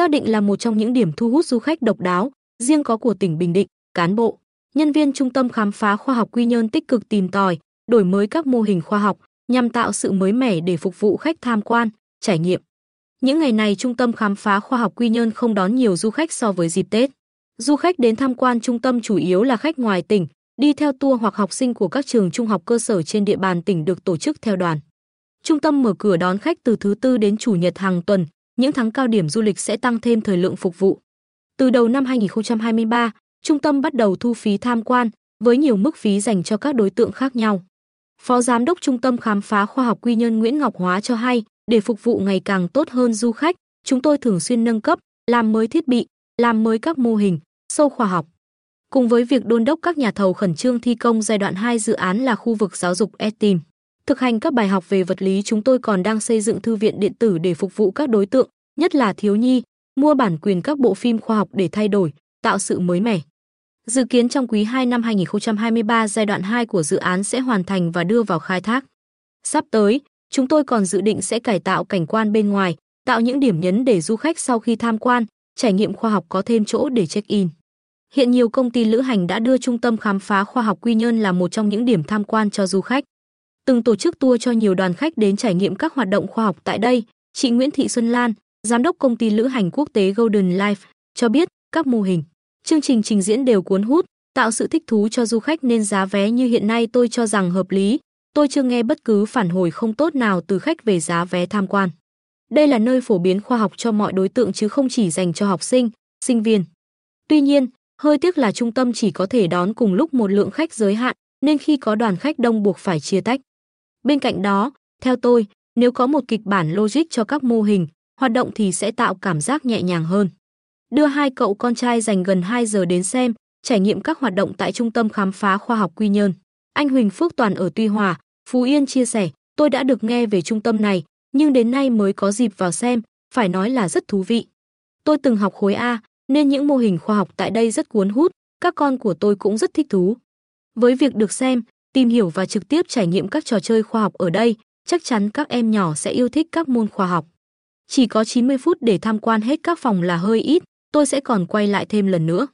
xác định là một trong những điểm thu hút du khách độc đáo, riêng có của tỉnh Bình Định, cán bộ, nhân viên trung tâm khám phá khoa học Quy Nhơn tích cực tìm tòi, đổi mới các mô hình khoa học nhằm tạo sự mới mẻ để phục vụ khách tham quan, trải nghiệm. Những ngày này trung tâm khám phá khoa học Quy Nhơn không đón nhiều du khách so với dịp Tết. Du khách đến tham quan trung tâm chủ yếu là khách ngoài tỉnh, đi theo tour hoặc học sinh của các trường trung học cơ sở trên địa bàn tỉnh được tổ chức theo đoàn. Trung tâm mở cửa đón khách từ thứ tư đến chủ nhật hàng tuần, những tháng cao điểm du lịch sẽ tăng thêm thời lượng phục vụ. Từ đầu năm 2023, trung tâm bắt đầu thu phí tham quan với nhiều mức phí dành cho các đối tượng khác nhau. Phó Giám đốc Trung tâm Khám phá Khoa học Quy Nhơn Nguyễn Ngọc Hóa cho hay, để phục vụ ngày càng tốt hơn du khách, chúng tôi thường xuyên nâng cấp, làm mới thiết bị, làm mới các mô hình, sâu khoa học. Cùng với việc đôn đốc các nhà thầu khẩn trương thi công giai đoạn 2 dự án là khu vực giáo dục ETIM. Thực hành các bài học về vật lý chúng tôi còn đang xây dựng thư viện điện tử để phục vụ các đối tượng, nhất là thiếu nhi, mua bản quyền các bộ phim khoa học để thay đổi, tạo sự mới mẻ. Dự kiến trong quý 2 năm 2023 giai đoạn 2 của dự án sẽ hoàn thành và đưa vào khai thác. Sắp tới, chúng tôi còn dự định sẽ cải tạo cảnh quan bên ngoài, tạo những điểm nhấn để du khách sau khi tham quan, trải nghiệm khoa học có thêm chỗ để check-in. Hiện nhiều công ty lữ hành đã đưa trung tâm khám phá khoa học Quy Nhơn là một trong những điểm tham quan cho du khách. Từng tổ chức tour cho nhiều đoàn khách đến trải nghiệm các hoạt động khoa học tại đây, chị Nguyễn Thị Xuân Lan, giám đốc công ty lữ hành quốc tế Golden Life, cho biết các mô hình, chương trình trình diễn đều cuốn hút, tạo sự thích thú cho du khách nên giá vé như hiện nay tôi cho rằng hợp lý. Tôi chưa nghe bất cứ phản hồi không tốt nào từ khách về giá vé tham quan. Đây là nơi phổ biến khoa học cho mọi đối tượng chứ không chỉ dành cho học sinh, sinh viên. Tuy nhiên, hơi tiếc là trung tâm chỉ có thể đón cùng lúc một lượng khách giới hạn, nên khi có đoàn khách đông buộc phải chia tách. Bên cạnh đó, theo tôi, nếu có một kịch bản logic cho các mô hình, hoạt động thì sẽ tạo cảm giác nhẹ nhàng hơn. Đưa hai cậu con trai dành gần 2 giờ đến xem, trải nghiệm các hoạt động tại Trung tâm Khám phá Khoa học Quy Nhơn. Anh Huỳnh Phước Toàn ở Tuy Hòa, Phú Yên chia sẻ, tôi đã được nghe về trung tâm này, nhưng đến nay mới có dịp vào xem, phải nói là rất thú vị. Tôi từng học khối A, nên những mô hình khoa học tại đây rất cuốn hút, các con của tôi cũng rất thích thú. Với việc được xem, tìm hiểu và trực tiếp trải nghiệm các trò chơi khoa học ở đây, chắc chắn các em nhỏ sẽ yêu thích các môn khoa học. Chỉ có 90 phút để tham quan hết các phòng là hơi ít, tôi sẽ còn quay lại thêm lần nữa.